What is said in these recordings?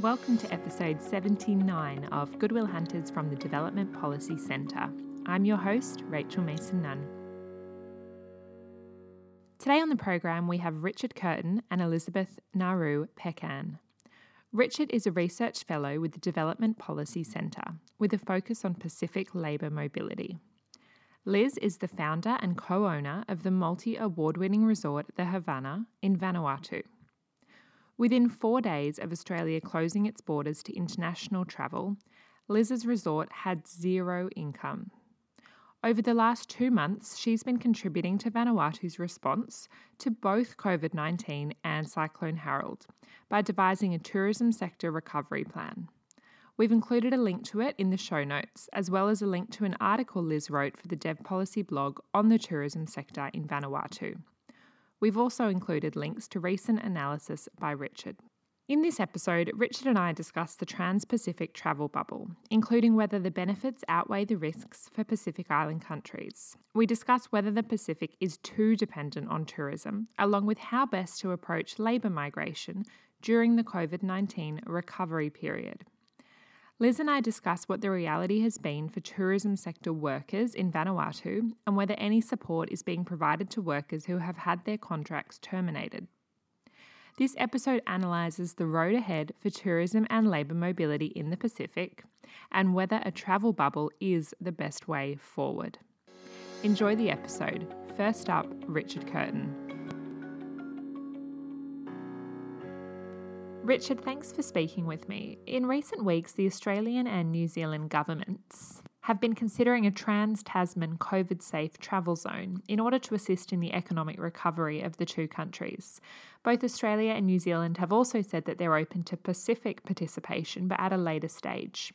Welcome to episode 79 of Good Will Hunters from the Development Policy Centre. I'm your host, Rachel Mason Nunn. Today on the program, we have Richard Curtain and Elizabeth Naru Pechan. Richard is a research fellow with the Development Policy Centre with a focus on Pacific labour mobility. Liz is the founder and co owner of the multi award winning resort The Havannah in Vanuatu. Within four days of Australia closing its borders to international travel, Liz's resort had zero income. Over the last two months, she's been contributing to Vanuatu's response to both COVID 19 and Cyclone Harold by devising a tourism sector recovery plan. We've included a link to it in the show notes, as well as a link to an article Liz wrote for the Dev Policy blog on the tourism sector in Vanuatu. We've also included links to recent analysis by Richard. In this episode, Richard and I discuss the Trans Pacific travel bubble, including whether the benefits outweigh the risks for Pacific Island countries. We discuss whether the Pacific is too dependent on tourism, along with how best to approach labour migration during the COVID 19 recovery period. Liz and I discuss what the reality has been for tourism sector workers in Vanuatu and whether any support is being provided to workers who have had their contracts terminated. This episode analyses the road ahead for tourism and labour mobility in the Pacific and whether a travel bubble is the best way forward. Enjoy the episode. First up, Richard Curtain. Richard, thanks for speaking with me. In recent weeks, the Australian and New Zealand governments have been considering a trans Tasman COVID safe travel zone in order to assist in the economic recovery of the two countries. Both Australia and New Zealand have also said that they're open to Pacific participation, but at a later stage.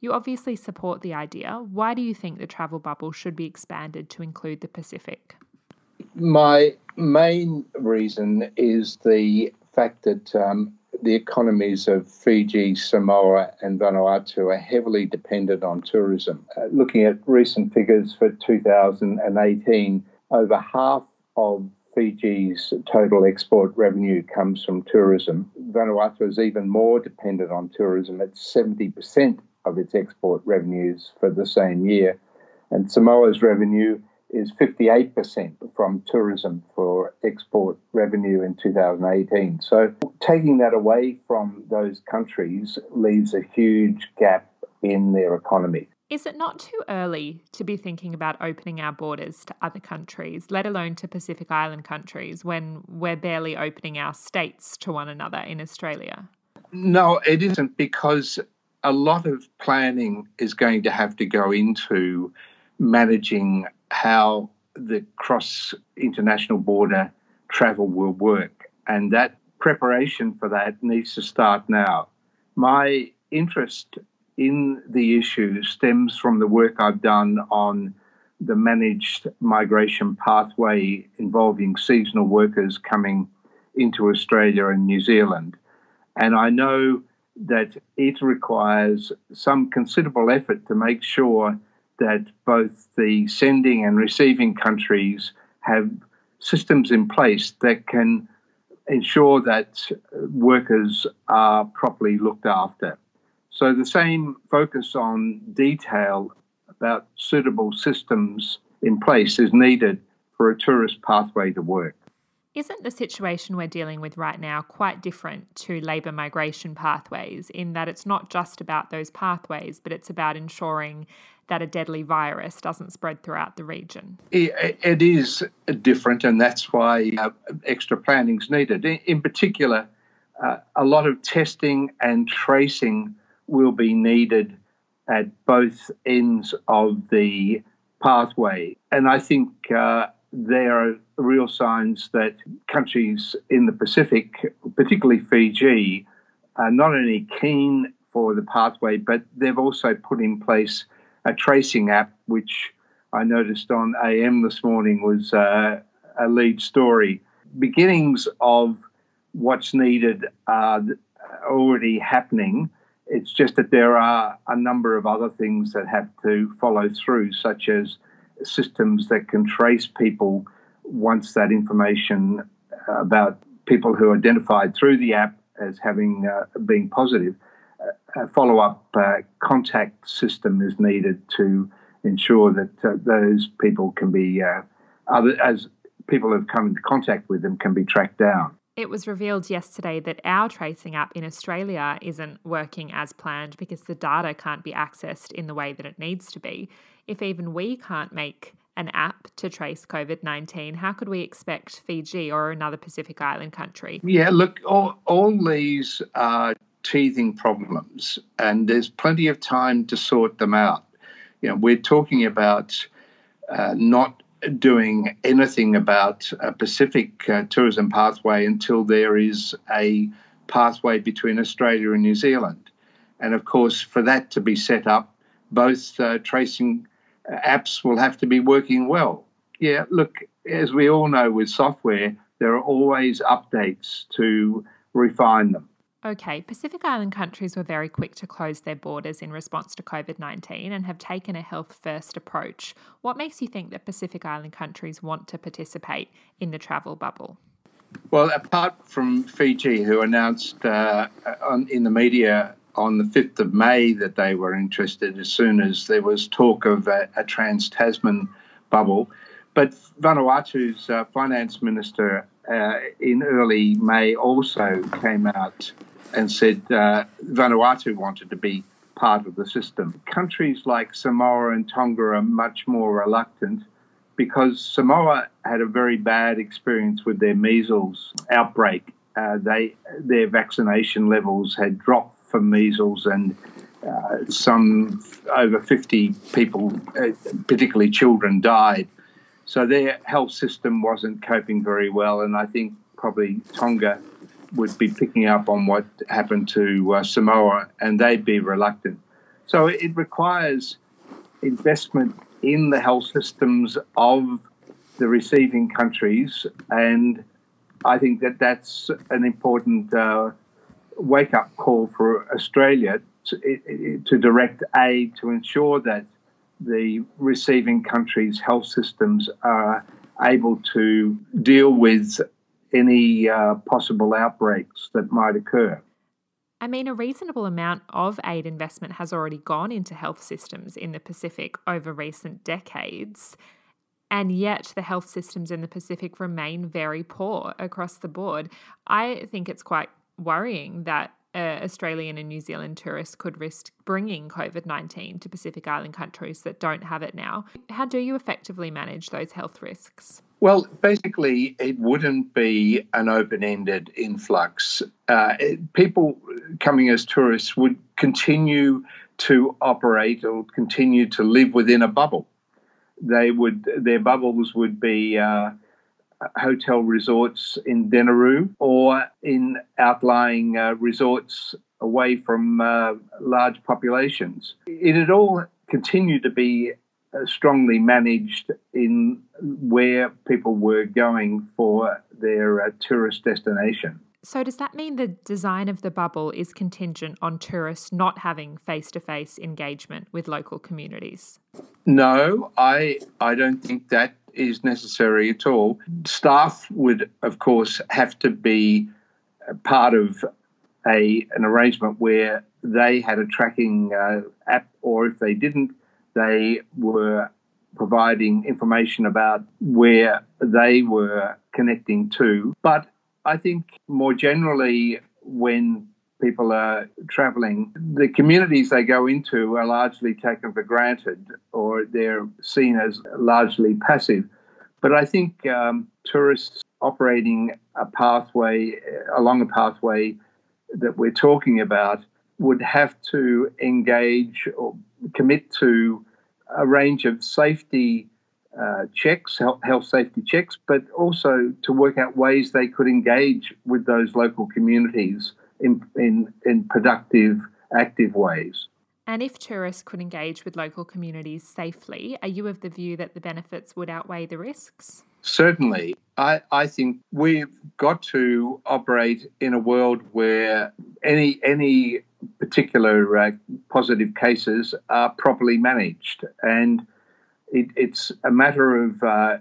You obviously support the idea. Why do you think the travel bubble should be expanded to include the Pacific? My main reason is the fact that um, the economies of Fiji, Samoa, and Vanuatu are heavily dependent on tourism. Uh, looking at recent figures for 2018, over half of Fiji's total export revenue comes from tourism. Vanuatu is even more dependent on tourism at 70% of its export revenues for the same year. And Samoa's revenue is 58% from tourism for export revenue in 2018. So taking that away from those countries leaves a huge gap in their economy. Is it not too early to be thinking about opening our borders to other countries, let alone to Pacific Island countries, when we're barely opening our states to one another in Australia? No, it isn't because a lot of planning is going to have to go into managing how the cross international border travel will work. And that preparation for that needs to start now. My interest in the issue stems from the work I've done on the managed migration pathway involving seasonal workers coming into Australia and New Zealand. And I know that it requires some considerable effort to make sure that both the sending and receiving countries have systems in place that can ensure that workers are properly looked after. So, the same focus on detail about suitable systems in place is needed for a tourist pathway to work. Isn't the situation we're dealing with right now quite different to labour migration pathways in that it's not just about those pathways, but it's about ensuring that a deadly virus doesn't spread throughout the region? it is different, and that's why uh, extra planning is needed. In particular, uh, a lot of testing and tracing will be needed at both ends of the pathway. And I think uh, there are real signs that countries in the Pacific, particularly Fiji, are not only keen for the pathway, but they've also put in place a tracing app, which I noticed on AM this morning was uh, a lead story. Beginnings of what's needed are already happening. It's just that there are a number of other things that have to follow through, such as systems that can trace people once that information about people who identified through the app as having uh, been positive, follow up uh, contact system is needed to ensure that uh, those people can be, uh, other, as people have come into contact with them, can be tracked down. It was revealed yesterday that our tracing app in Australia isn't working as planned because the data can't be accessed in the way that it needs to be. If even we can't make an app to trace COVID 19, how could we expect Fiji or another Pacific Island country? Yeah, look, all, all these are teething problems, and there's plenty of time to sort them out. You know, we're talking about uh, not doing anything about a Pacific uh, tourism pathway until there is a pathway between Australia and New Zealand. And of course, for that to be set up, both uh, tracing apps will have to be working well. Yeah, look, as we all know with software, there are always updates to refine them. Okay, Pacific Island countries were very quick to close their borders in response to COVID 19 and have taken a health first approach. What makes you think that Pacific Island countries want to participate in the travel bubble? Well, apart from Fiji, who announced uh, on, in the media on the 5th of May that they were interested as soon as there was talk of a, a trans Tasman bubble. But Vanuatu's uh, finance minister uh, in early May also came out and said uh, Vanuatu wanted to be part of the system. Countries like Samoa and Tonga are much more reluctant because Samoa had a very bad experience with their measles outbreak. Uh, they their vaccination levels had dropped for measles, and uh, some over 50 people, uh, particularly children, died. So their health system wasn't coping very well, and I think probably Tonga would be picking up on what happened to uh, Samoa, and they'd be reluctant. So it requires investment in the health systems of the receiving countries, and I think that that's an important uh, wake up call for Australia to, to direct aid to ensure that the receiving countries' health systems are able to deal with any uh, possible outbreaks that might occur. I mean, a reasonable amount of aid investment has already gone into health systems in the Pacific over recent decades. And yet, the health systems in the Pacific remain very poor across the board. I think it's quite worrying that uh, Australian and New Zealand tourists could risk bringing COVID 19 to Pacific Island countries that don't have it now. How do you effectively manage those health risks? Well, basically, it wouldn't be an open ended influx. Uh, people coming as tourists would continue to operate or continue to live within a bubble. They would, their bubbles would be uh, hotel resorts in Denarau or in outlying uh, resorts away from uh, large populations. It had all continued to be uh, strongly managed in where people were going for their uh, tourist destination. So, does that mean the design of the bubble is contingent on tourists not having face to face engagement with local communities? No, I, I don't think that is necessary at all. Staff would, of course, have to be part of a an arrangement where they had a tracking uh, app, or if they didn't, they were providing information about where they were connecting to. But I think more generally, when people are traveling, the communities they go into are largely taken for granted or they're seen as largely passive. But I think um, tourists operating a pathway along a pathway that we're talking about would have to engage or commit to a range of safety uh, checks, health safety checks, but also to work out ways they could engage with those local communities in, in, in productive, active ways. And if tourists could engage with local communities safely, are you of the view that the benefits would outweigh the risks? Certainly. I, I think we've got to operate in a world where any any particular uh, positive cases are properly managed. And it, it's a matter of uh,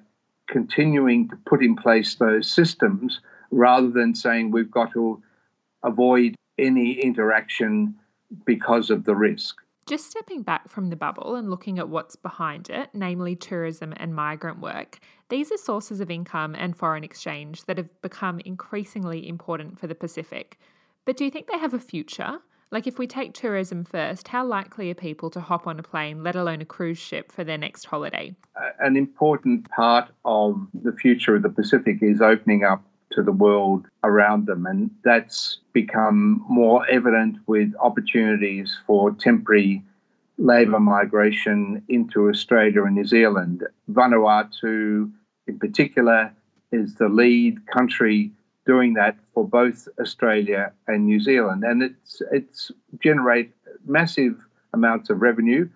continuing to put in place those systems rather than saying we've got to avoid any interaction because of the risk. Just stepping back from the bubble and looking at what's behind it, namely tourism and migrant work, these are sources of income and foreign exchange that have become increasingly important for the Pacific. But do you think they have a future? Like, if we take tourism first, how likely are people to hop on a plane, let alone a cruise ship, for their next holiday? An important part of the future of the Pacific is opening up to the world around them. And that's become more evident with opportunities for temporary labour migration into Australia and New Zealand. Vanuatu, in particular, is the lead country doing that for both Australia and New Zealand. And it's, it's generate massive amounts of revenue,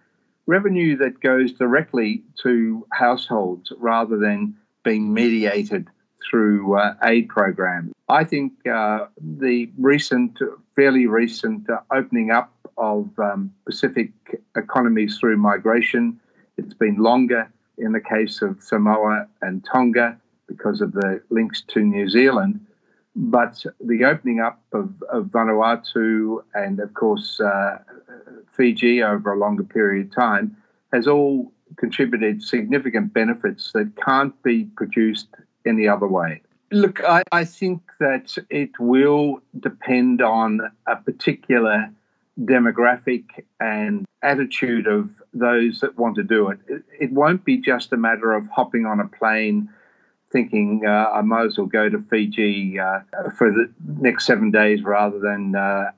revenue that goes directly to households rather than being mediated through uh, aid programs. I think uh, the recent, fairly recent uh, opening up of um, Pacific economies through migration, it's been longer in the case of Samoa and Tonga because of the links to New Zealand. But the opening up of, of Vanuatu and, of course, uh, Fiji over a longer period of time has all contributed significant benefits that can't be produced any other way? Look, I, I think that it will depend on a particular demographic and attitude of those that want to do it. It, it won't be just a matter of hopping on a plane thinking uh, I might as well go to Fiji uh, for the next seven days rather than uh,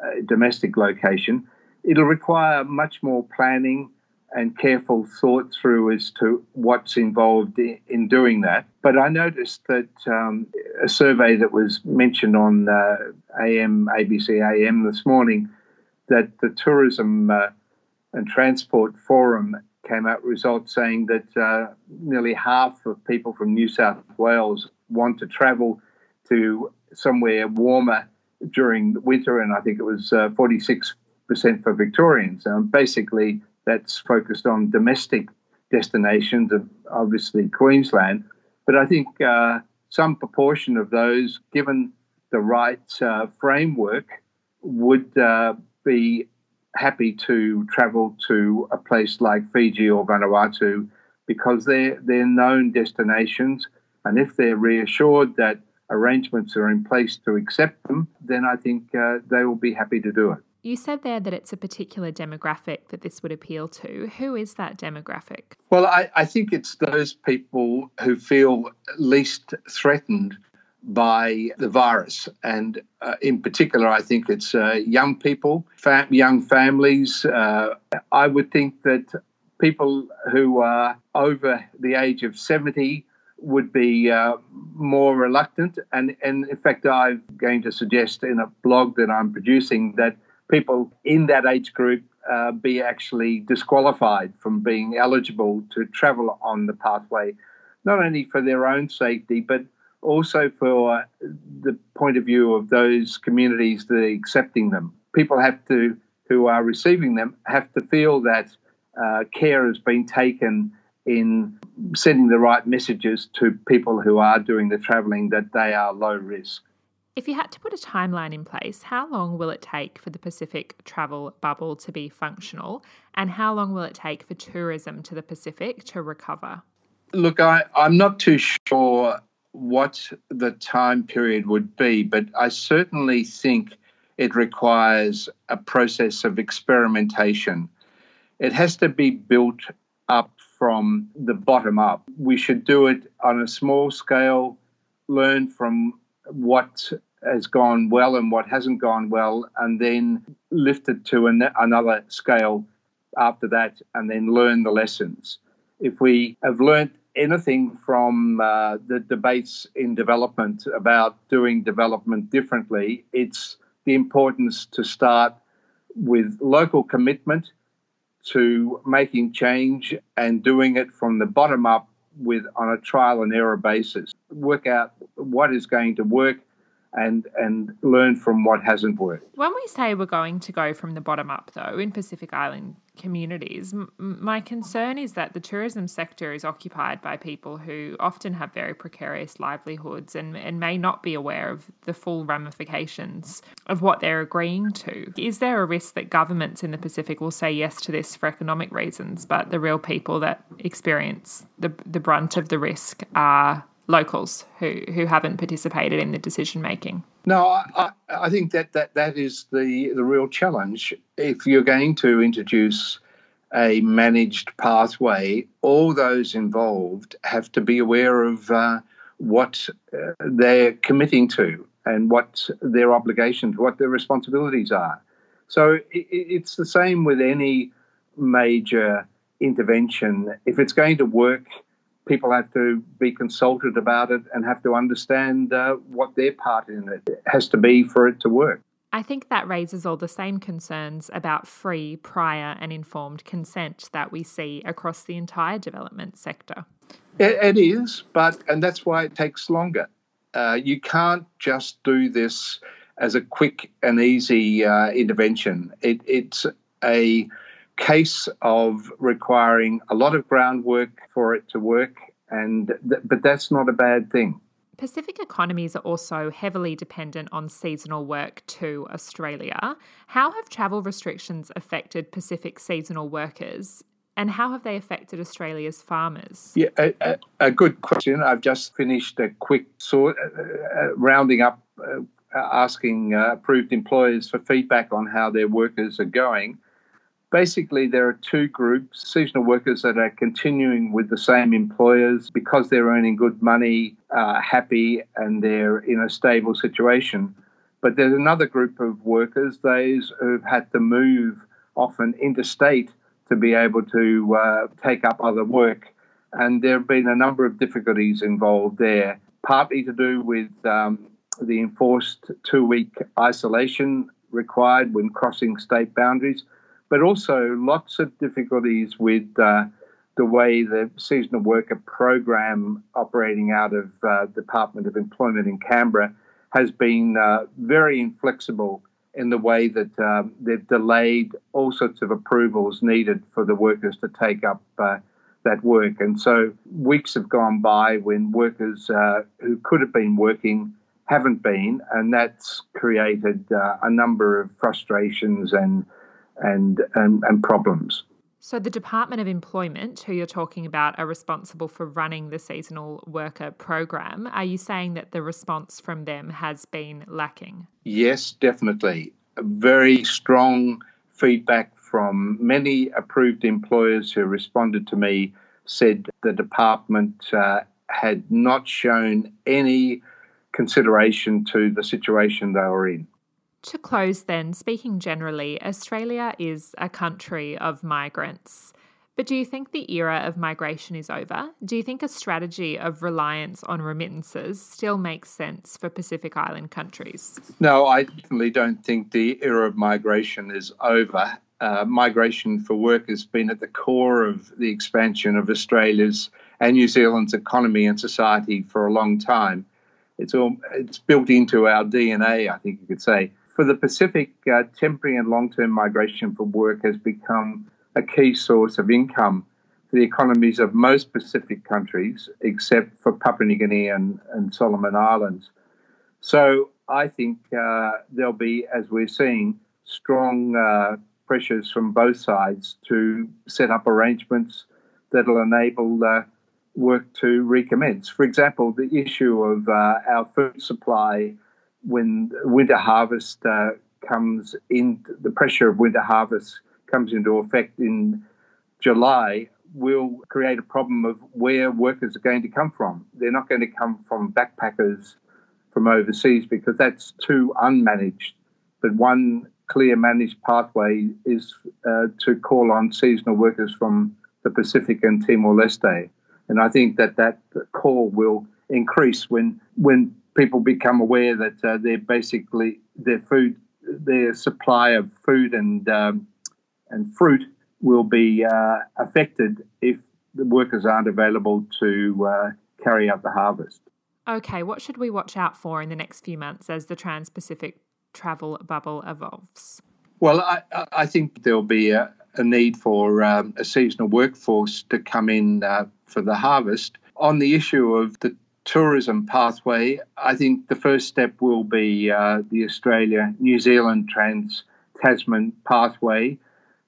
a domestic location. It'll require much more planning and careful thought through as to what's involved in doing that. But I noticed that um, a survey that was mentioned on uh, AM, ABC AM this morning, that the Tourism uh, and Transport Forum came out results saying that uh, nearly half of people from New South Wales want to travel to somewhere warmer during winter, and I think it was 46% uh, for Victorians. Um, basically, that's focused on domestic destinations, of obviously Queensland. But I think uh, some proportion of those, given the right uh, framework, would uh, be happy to travel to a place like Fiji or Vanuatu because they're, they're known destinations. And if they're reassured that arrangements are in place to accept them, then I think uh, they will be happy to do it. You said there that it's a particular demographic that this would appeal to. Who is that demographic? Well, I, I think it's those people who feel least threatened by the virus. And uh, in particular, I think it's uh, young people, fam- young families. Uh, I would think that people who are over the age of 70 would be uh, more reluctant. And, and in fact, I'm going to suggest in a blog that I'm producing that people in that age group uh, be actually disqualified from being eligible to travel on the pathway, not only for their own safety, but also for the point of view of those communities that are accepting them. People have to, who are receiving them, have to feel that uh, care has been taken in sending the right messages to people who are doing the travelling that they are low risk. If you had to put a timeline in place, how long will it take for the Pacific travel bubble to be functional? And how long will it take for tourism to the Pacific to recover? Look, I, I'm not too sure what the time period would be, but I certainly think it requires a process of experimentation. It has to be built up from the bottom up. We should do it on a small scale, learn from what has gone well and what hasn't gone well, and then lift it to an, another scale after that, and then learn the lessons. If we have learnt anything from uh, the debates in development about doing development differently, it's the importance to start with local commitment to making change and doing it from the bottom up with on a trial and error basis. Work out what is going to work and and learn from what hasn't worked. When we say we're going to go from the bottom up, though, in Pacific Island communities, m- my concern is that the tourism sector is occupied by people who often have very precarious livelihoods and, and may not be aware of the full ramifications of what they're agreeing to. Is there a risk that governments in the Pacific will say yes to this for economic reasons, but the real people that experience the the brunt of the risk are locals who, who haven't participated in the decision making? No, I, I think that, that that is the, the real challenge. If you're going to introduce a managed pathway, all those involved have to be aware of uh, what uh, they're committing to and what their obligations, what their responsibilities are. So it, it's the same with any major intervention. If it's going to work, people have to be consulted about it and have to understand uh, what their part in it has to be for it to work. I think that raises all the same concerns about free, prior, and informed consent that we see across the entire development sector. it, it is, but and that's why it takes longer. Uh, you can't just do this as a quick and easy uh, intervention. It, it's a case of requiring a lot of groundwork for it to work, and th- but that's not a bad thing. Pacific economies are also heavily dependent on seasonal work to Australia. How have travel restrictions affected Pacific seasonal workers? And how have they affected Australia's farmers? Yeah, a, a, a good question. I've just finished a quick sort, uh, uh, rounding up, uh, asking uh, approved employers for feedback on how their workers are going basically there are two groups seasonal workers that are continuing with the same employers because they're earning good money uh, happy and they're in a stable situation. But there's another group of workers those who've had to move often interstate to be able to uh, take up other work. And there have been a number of difficulties involved there partly to do with um, the enforced two week isolation required when crossing state boundaries but also lots of difficulties with uh, the way the seasonal worker program operating out of uh, Department of Employment in Canberra has been uh, very inflexible in the way that um, they've delayed all sorts of approvals needed for the workers to take up uh, that work. And so weeks have gone by when workers uh, who could have been working haven't been, and that's created uh, a number of frustrations and and, and, and problems. So, the Department of Employment, who you're talking about, are responsible for running the seasonal worker program. Are you saying that the response from them has been lacking? Yes, definitely. Very strong feedback from many approved employers who responded to me said the department uh, had not shown any consideration to the situation they were in. To close, then, speaking generally, Australia is a country of migrants. But do you think the era of migration is over? Do you think a strategy of reliance on remittances still makes sense for Pacific Island countries? No, I definitely don't think the era of migration is over. Uh, migration for work has been at the core of the expansion of Australia's and New Zealand's economy and society for a long time. It's all it's built into our DNA, I think you could say for the Pacific, uh, temporary and long term migration for work has become a key source of income for the economies of most Pacific countries, except for Papua New Guinea and, and Solomon Islands. So I think uh, there'll be, as we're seeing, strong uh, pressures from both sides to set up arrangements that'll enable uh, work to recommence. For example, the issue of uh, our food supply when winter harvest uh, comes in, the pressure of winter harvest comes into effect in July, will create a problem of where workers are going to come from. They're not going to come from backpackers from overseas because that's too unmanaged. But one clear managed pathway is uh, to call on seasonal workers from the Pacific and Timor Leste. And I think that that call will increase when when people become aware that uh, they're basically their food, their supply of food and um, and fruit will be uh, affected if the workers aren't available to uh, carry out the harvest. Okay, what should we watch out for in the next few months as the Trans Pacific travel bubble evolves? Well, I, I think there'll be a, a need for um, a seasonal workforce to come in uh, for the harvest. On the issue of the tourism pathway, I think the first step will be uh, the Australia New Zealand Trans Tasman pathway.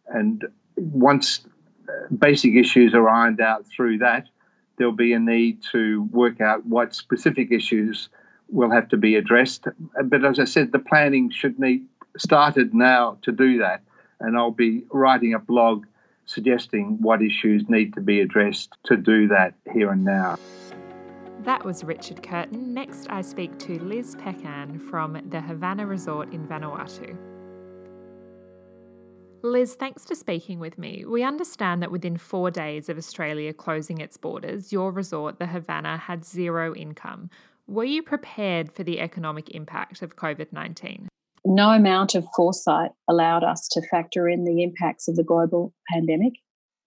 And once uh, basic issues are ironed out through that, there'll be a need to work out what specific issues will have to be addressed. But as I said, the planning should need started now to do that. And I'll be writing a blog suggesting what issues need to be addressed to do that here and now. That was Richard Curtain. Next, I speak to Liz Pechan from the Havannah Resort in Vanuatu. Liz, thanks for speaking with me. We understand that within four days of Australia closing its borders, your resort, the Havannah, had zero income. Were you prepared for the economic impact of COVID 19? No amount of foresight allowed us to factor in the impacts of the global pandemic.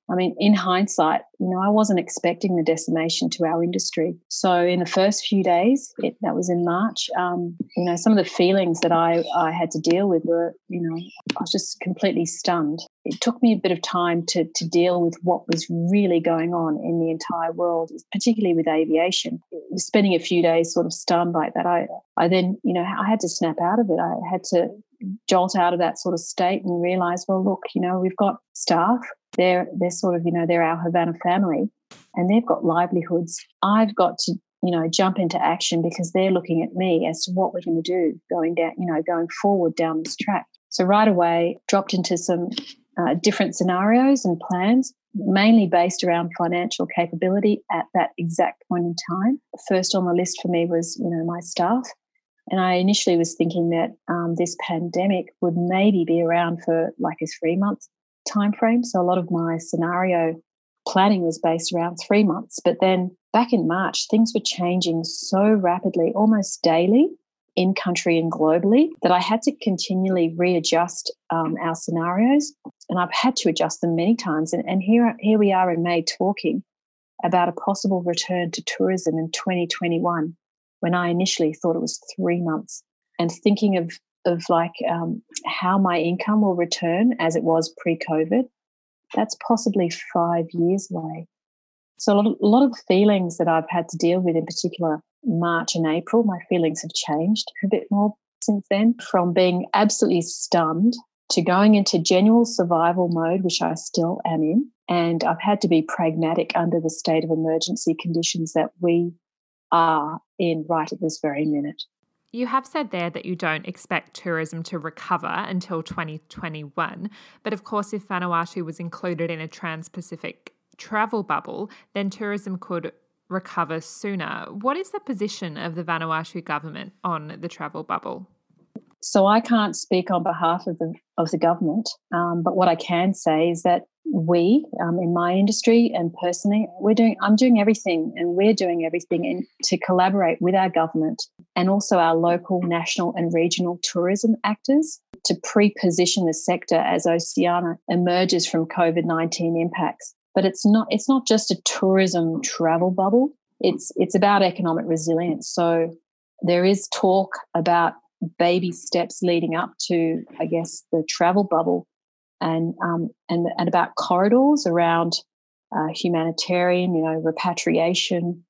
I mean, in hindsight, you know, I wasn't expecting the decimation to our industry. So, in the first few days, it, that was in March, um, you know, some of the feelings that I, I had to deal with were, you know, I was just completely stunned. It took me a bit of time to, to deal with what was really going on in the entire world, particularly with aviation. Spending a few days sort of stunned like that, I, I then, you know, I had to snap out of it. I had to jolt out of that sort of state and realize, well, look, you know, we've got staff they're they're sort of you know they're our Havannah family, and they've got livelihoods. I've got to you know jump into action because they're looking at me as to what we're going to do going down you know going forward down this track. So right away dropped into some uh, different scenarios and plans, mainly based around financial capability at that exact point in time. First on the list for me was you know my staff. And I initially was thinking that um, this pandemic would maybe be around for like a three month time frame. So a lot of my scenario planning was based around three months. But then back in March, things were changing so rapidly, almost daily in country and globally, that I had to continually readjust um, our scenarios. And I've had to adjust them many times. And, and here, here we are in May talking about a possible return to tourism in 2021 when I initially thought it was three months. And thinking of of like um, how my income will return as it was pre-COVID, that's possibly five years away. So a lot, of, a lot of feelings that I've had to deal with, in particular March and April, my feelings have changed a bit more since then. From being absolutely stunned to going into general survival mode, which I still am in, and I've had to be pragmatic under the state of emergency conditions that we are in right at this very minute. You have said there that you don't expect tourism to recover until 2021. But of course, if Vanuatu was included in a trans Pacific travel bubble, then tourism could recover sooner. What is the position of the Vanuatu government on the travel bubble? So I can't speak on behalf of the of the government, um, but what I can say is that we um, in my industry and personally we're doing i'm doing everything and we're doing everything in, to collaborate with our government and also our local national and regional tourism actors to pre-position the sector as oceania emerges from covid-19 impacts. But it's not it's not just a tourism travel bubble. It's it's about economic resilience. So there is talk about baby steps leading up to i guess the travel bubble and um, and and about corridors around uh, humanitarian, you know, repatriation,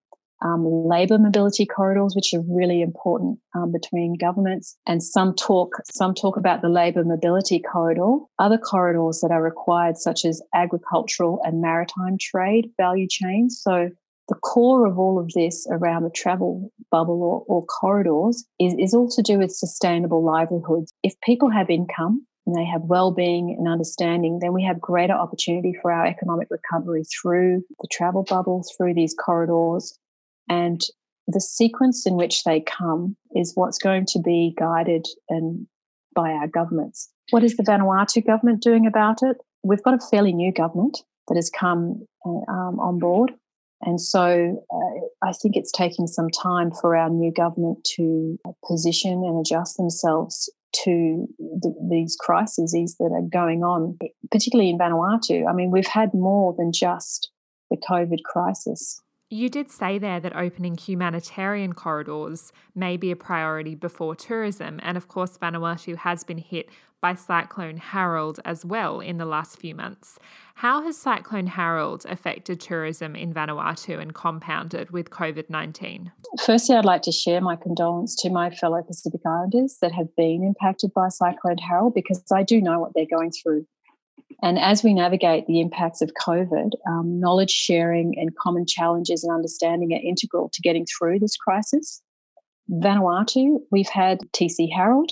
um, labour mobility corridors, which are really important um, between governments. And some talk some talk about the labour mobility corridor. Other corridors that are required, such as agricultural and maritime trade value chains. So the core of all of this around the travel bubble or, or corridors is, is all to do with sustainable livelihoods. If people have income, and they have well-being and understanding, then we have greater opportunity for our economic recovery through the travel bubble, through these corridors. And the sequence in which they come is what's going to be guided and by our governments. What is the Vanuatu government doing about it? We've got a fairly new government that has come um, on board. And so uh, I think it's taking some time for our new government to position and adjust themselves to the, these crises that are going on, particularly in Vanuatu. I mean, we've had more than just the COVID crisis. You did say there that opening humanitarian corridors may be a priority before tourism, and of course, Vanuatu has been hit by Cyclone Harold as well in the last few months. How has Cyclone Harold affected tourism in Vanuatu and compounded with COVID 19? Firstly, I'd like to share my condolence to my fellow Pacific Islanders that have been impacted by Cyclone Harold because I do know what they're going through. And as we navigate the impacts of COVID, um, knowledge sharing and common challenges and understanding are integral to getting through this crisis. Vanuatu, we've had TC Harold,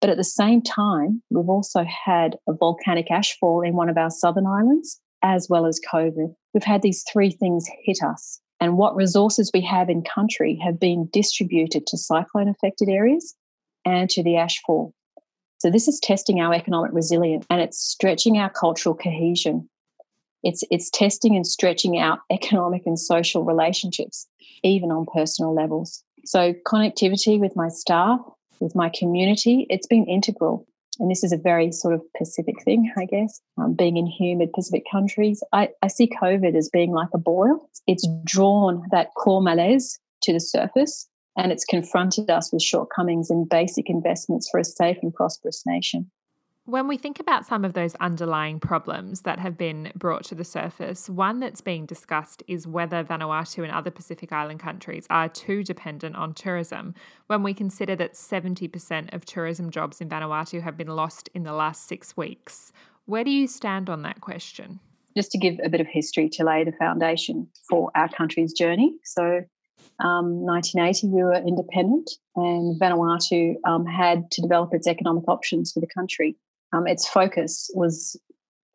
but at the same time, we've also had a volcanic ashfall in one of our southern islands, as well as COVID. We've had these three things hit us. And what resources we have in country have been distributed to cyclone affected areas and to the ashfall. So this is testing our economic resilience and it's stretching our cultural cohesion. It's, it's testing and stretching our economic and social relationships, even on personal levels. So connectivity with my staff, with my community, it's been integral. And this is a very sort of Pacific thing, I guess. Um, being in humid Pacific countries, I, I see COVID as being like a boil. It's drawn that core malaise to the surface and it's confronted us with shortcomings in basic investments for a safe and prosperous nation. When we think about some of those underlying problems that have been brought to the surface, one that's being discussed is whether Vanuatu and other Pacific Island countries are too dependent on tourism. When we consider that 70% of tourism jobs in Vanuatu have been lost in the last six weeks, where do you stand on that question? Just to give a bit of history to lay the foundation for our country's journey. So, um, 1980, we were independent, and Vanuatu um, had to develop its economic options for the country. Um, its focus was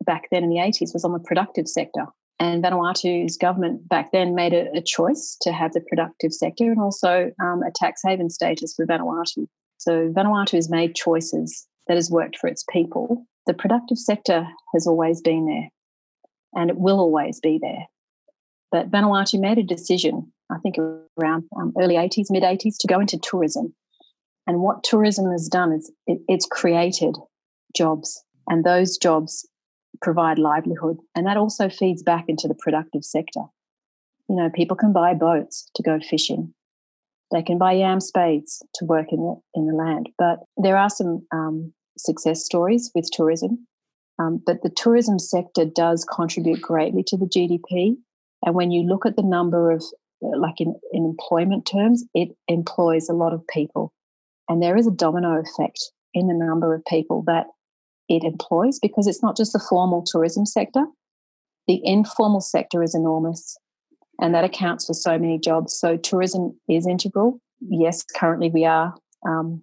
back then in the 80s was on the productive sector, and Vanuatu's government back then made a, a choice to have the productive sector and also um, a tax haven status for Vanuatu. So Vanuatu has made choices that has worked for its people. The productive sector has always been there, and it will always be there. But Vanuatu made a decision I think around um, early 80s, mid 80s, to go into tourism. And what tourism has done is it, it's created jobs, and those jobs provide livelihood. And that also feeds back into the productive sector. You know, people can buy boats to go fishing. They can buy yam spades to work in the in the land. But there are some um, success stories with tourism. Um, but the tourism sector does contribute greatly to the GDP. And when you look at the number of like in, in employment terms, it employs a lot of people. And there is a domino effect in the number of people that it employs because it's not just the formal tourism sector, the informal sector is enormous. And that accounts for so many jobs. So tourism is integral. Yes, currently we are, um,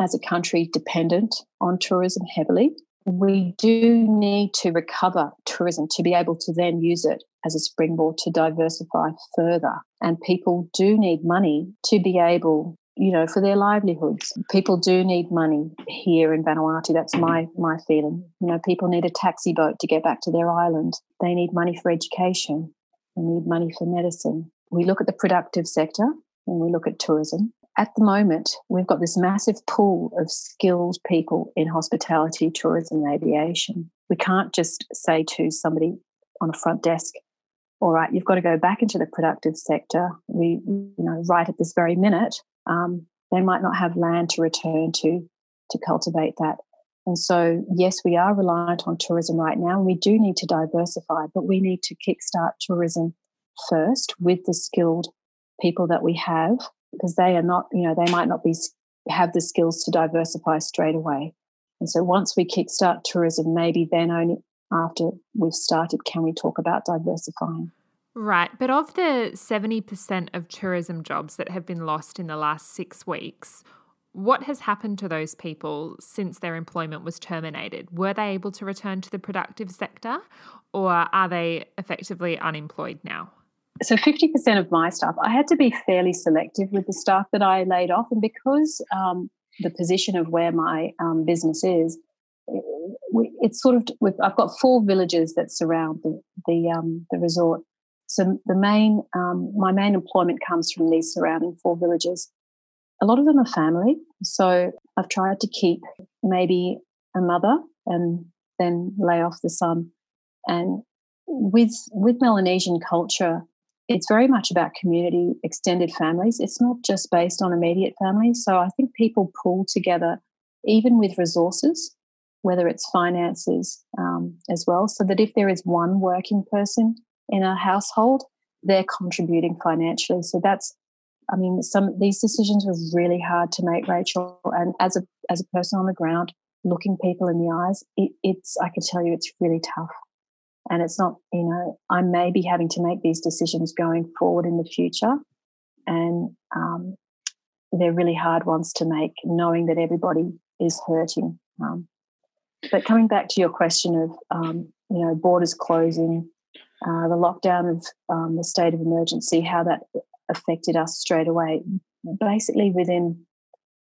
as a country, dependent on tourism heavily we do need to recover tourism to be able to then use it as a springboard to diversify further. And people do need money to be able, you know, for their livelihoods. People do need money here in Vanuatu. That's my my feeling. You know, people need a taxi boat to get back to their island. They need money for education. They need money for medicine. We look at the productive sector and we look at tourism at the moment, we've got this massive pool of skilled people in hospitality, tourism, and aviation. We can't just say to somebody on a front desk, all right, you've got to go back into the productive sector. We, you know, right at this very minute, um, they might not have land to return to to cultivate that. And so, yes, we are reliant on tourism right now, and we do need to diversify, but we need to kickstart tourism first with the skilled people that we have because they are not, you know, they might not be have the skills to diversify straight away. And so once we kickstart tourism, maybe then only after we've started can we talk about diversifying. Right. But of the 70% of tourism jobs that have been lost in the last six weeks, what has happened to those people since their employment was terminated? Were they able to return to the productive sector or are they effectively unemployed now? So 50% of my staff, I had to be fairly selective with the staff that I laid off. And because um, the position of where my um, business is, it's sort of, I've got four villages that surround the, the, um, the resort. So the main, um, my main employment comes from these surrounding four villages. A lot of them are family. So I've tried to keep maybe a mother and then lay off the son. And with with Melanesian culture, it's very much about community, extended families. It's not just based on immediate families. So I think people pull together, even with resources, whether it's finances um, as well, so that if there is one working person in a household, they're contributing financially. So that's, I mean, some these decisions were really hard to make, Rachel. And as a as a person on the ground, looking people in the eyes, it, it's I can tell you, it's really tough. And it's not, you know, I may be having to make these decisions going forward in the future. And um, they're really hard ones to make, knowing that everybody is hurting. Um, but coming back to your question of, um, you know, borders closing, uh, the lockdown of um, the state of emergency, how that affected us straight away. Basically, within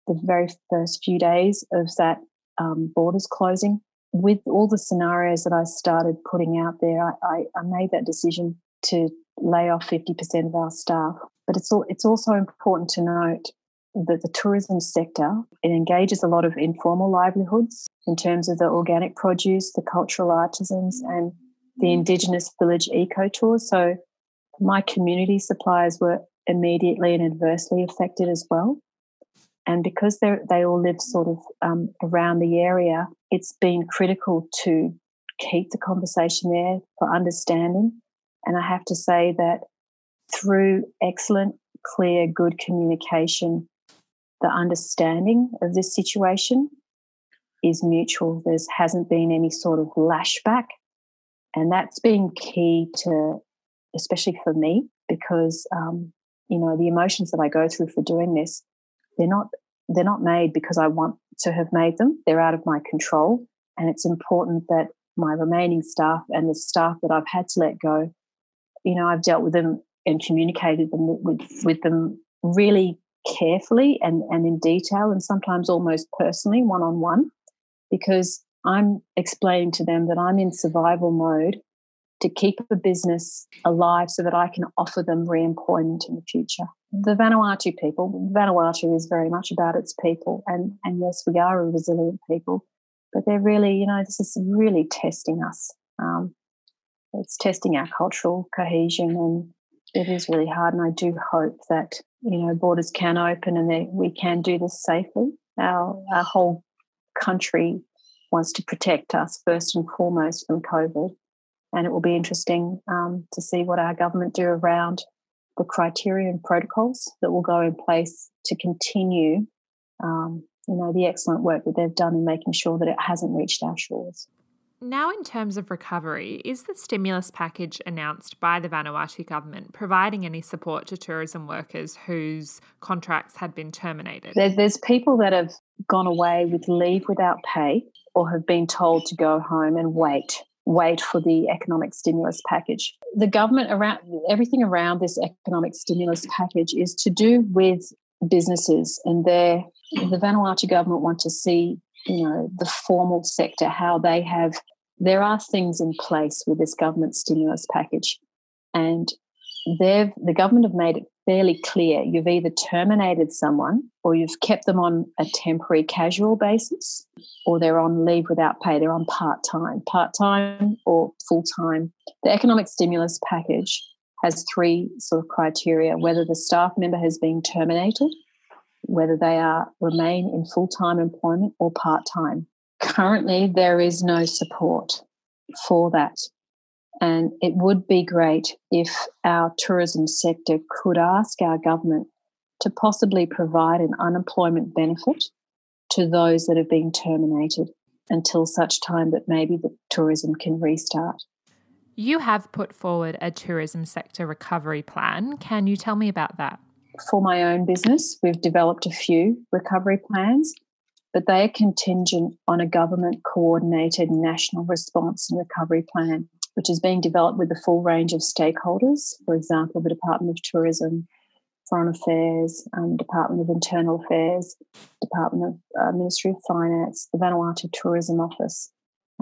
the very first few days of that um, borders closing, with all the scenarios that I started putting out there, I, I, I made that decision to lay off 50% of our staff. But it's, all, it's also important to note that the tourism sector it engages a lot of informal livelihoods in terms of the organic produce, the cultural artisans, and the Indigenous village eco tours. So my community suppliers were immediately and adversely affected as well. And because they they all live sort of um, around the area, it's been critical to keep the conversation there for understanding. And I have to say that through excellent, clear, good communication, the understanding of this situation is mutual. There hasn't been any sort of lashback. And that's been key to, especially for me, because, um, you know, the emotions that I go through for doing this, they're not they're not made because I want to have made them. They're out of my control. And it's important that my remaining staff and the staff that I've had to let go, you know, I've dealt with them and communicated them with, with them really carefully and, and in detail and sometimes almost personally, one on one, because I'm explaining to them that I'm in survival mode to keep a business alive so that I can offer them re employment in the future the Vanuatu people, Vanuatu is very much about its people. And, and yes, we are a resilient people, but they're really, you know, this is really testing us. Um, it's testing our cultural cohesion and it is really hard. And I do hope that, you know, borders can open and that we can do this safely. Our, our whole country wants to protect us first and foremost from COVID. And it will be interesting um, to see what our government do around the criteria and protocols that will go in place to continue, um, you know, the excellent work that they've done in making sure that it hasn't reached our shores. Now, in terms of recovery, is the stimulus package announced by the Vanuatu government providing any support to tourism workers whose contracts had been terminated? there's people that have gone away with leave without pay or have been told to go home and wait wait for the economic stimulus package. The government around everything around this economic stimulus package is to do with businesses and their the Vanuatu government want to see, you know, the formal sector, how they have there are things in place with this government stimulus package. And they've the government have made it fairly clear. You've either terminated someone or you've kept them on a temporary casual basis or they're on leave without pay. They're on part-time. Part-time or full-time. The economic stimulus package has three sort of criteria whether the staff member has been terminated whether they are remain in full-time employment or part-time. Currently there is no support for that and it would be great if our tourism sector could ask our government to possibly provide an unemployment benefit to those that have been terminated until such time that maybe the tourism can restart. You have put forward a tourism sector recovery plan. Can you tell me about that? For my own business, we've developed a few recovery plans, but they are contingent on a government coordinated national response and recovery plan which is being developed with the full range of stakeholders, for example, the Department of Tourism, Foreign Affairs, um, Department of Internal Affairs, Department of uh, Ministry of Finance, the Vanuatu Tourism Office.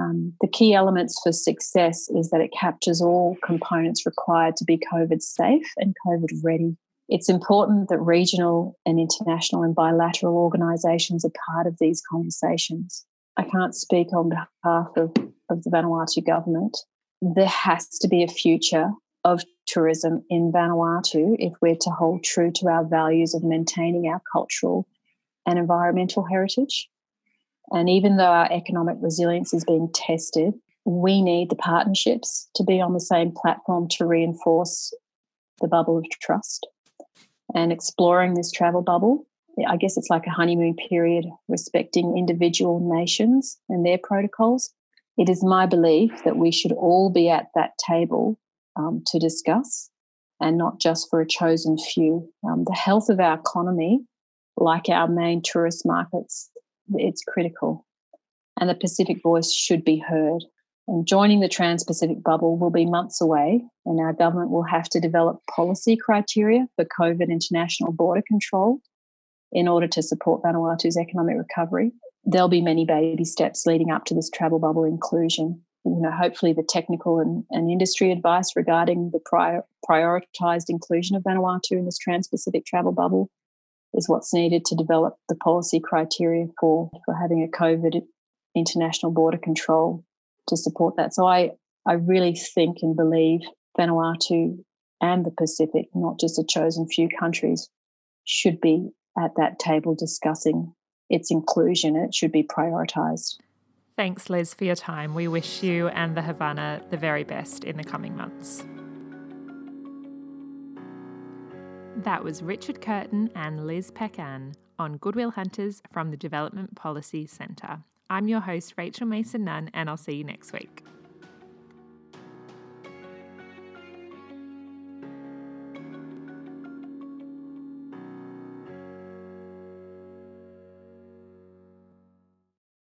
Um, the key elements for success is that it captures all components required to be COVID safe and COVID ready. It's important that regional and international and bilateral organisations are part of these conversations. I can't speak on behalf of, of the Vanuatu government, there has to be a future of tourism in Vanuatu if we're to hold true to our values of maintaining our cultural and environmental heritage. And even though our economic resilience is being tested, we need the partnerships to be on the same platform to reinforce the bubble of trust. And exploring this travel bubble, I guess it's like a honeymoon period, respecting individual nations and their protocols. It is my belief that we should all be at that table um, to discuss and not just for a chosen few. Um, the health of our economy, like our main tourist markets, it's critical. And the Pacific voice should be heard. And joining the Trans Pacific bubble will be months away, and our government will have to develop policy criteria for COVID international border control in order to support Vanuatu's economic recovery. There'll be many baby steps leading up to this travel bubble inclusion. You know, hopefully the technical and, and industry advice regarding the prior, prioritized inclusion of Vanuatu in this Trans-Pacific travel bubble is what's needed to develop the policy criteria for, for having a COVID international border control to support that. So I, I really think and believe Vanuatu and the Pacific, not just a chosen few countries, should be at that table discussing its inclusion. It should be prioritised. Thanks, Liz, for your time. We wish you and the Havannah the very best in the coming months. That was Richard Curtain and Liz Pechan on Good Will Hunters from the Development Policy Centre. I'm your host, Rachel Mason Nunn, and I'll see you next week.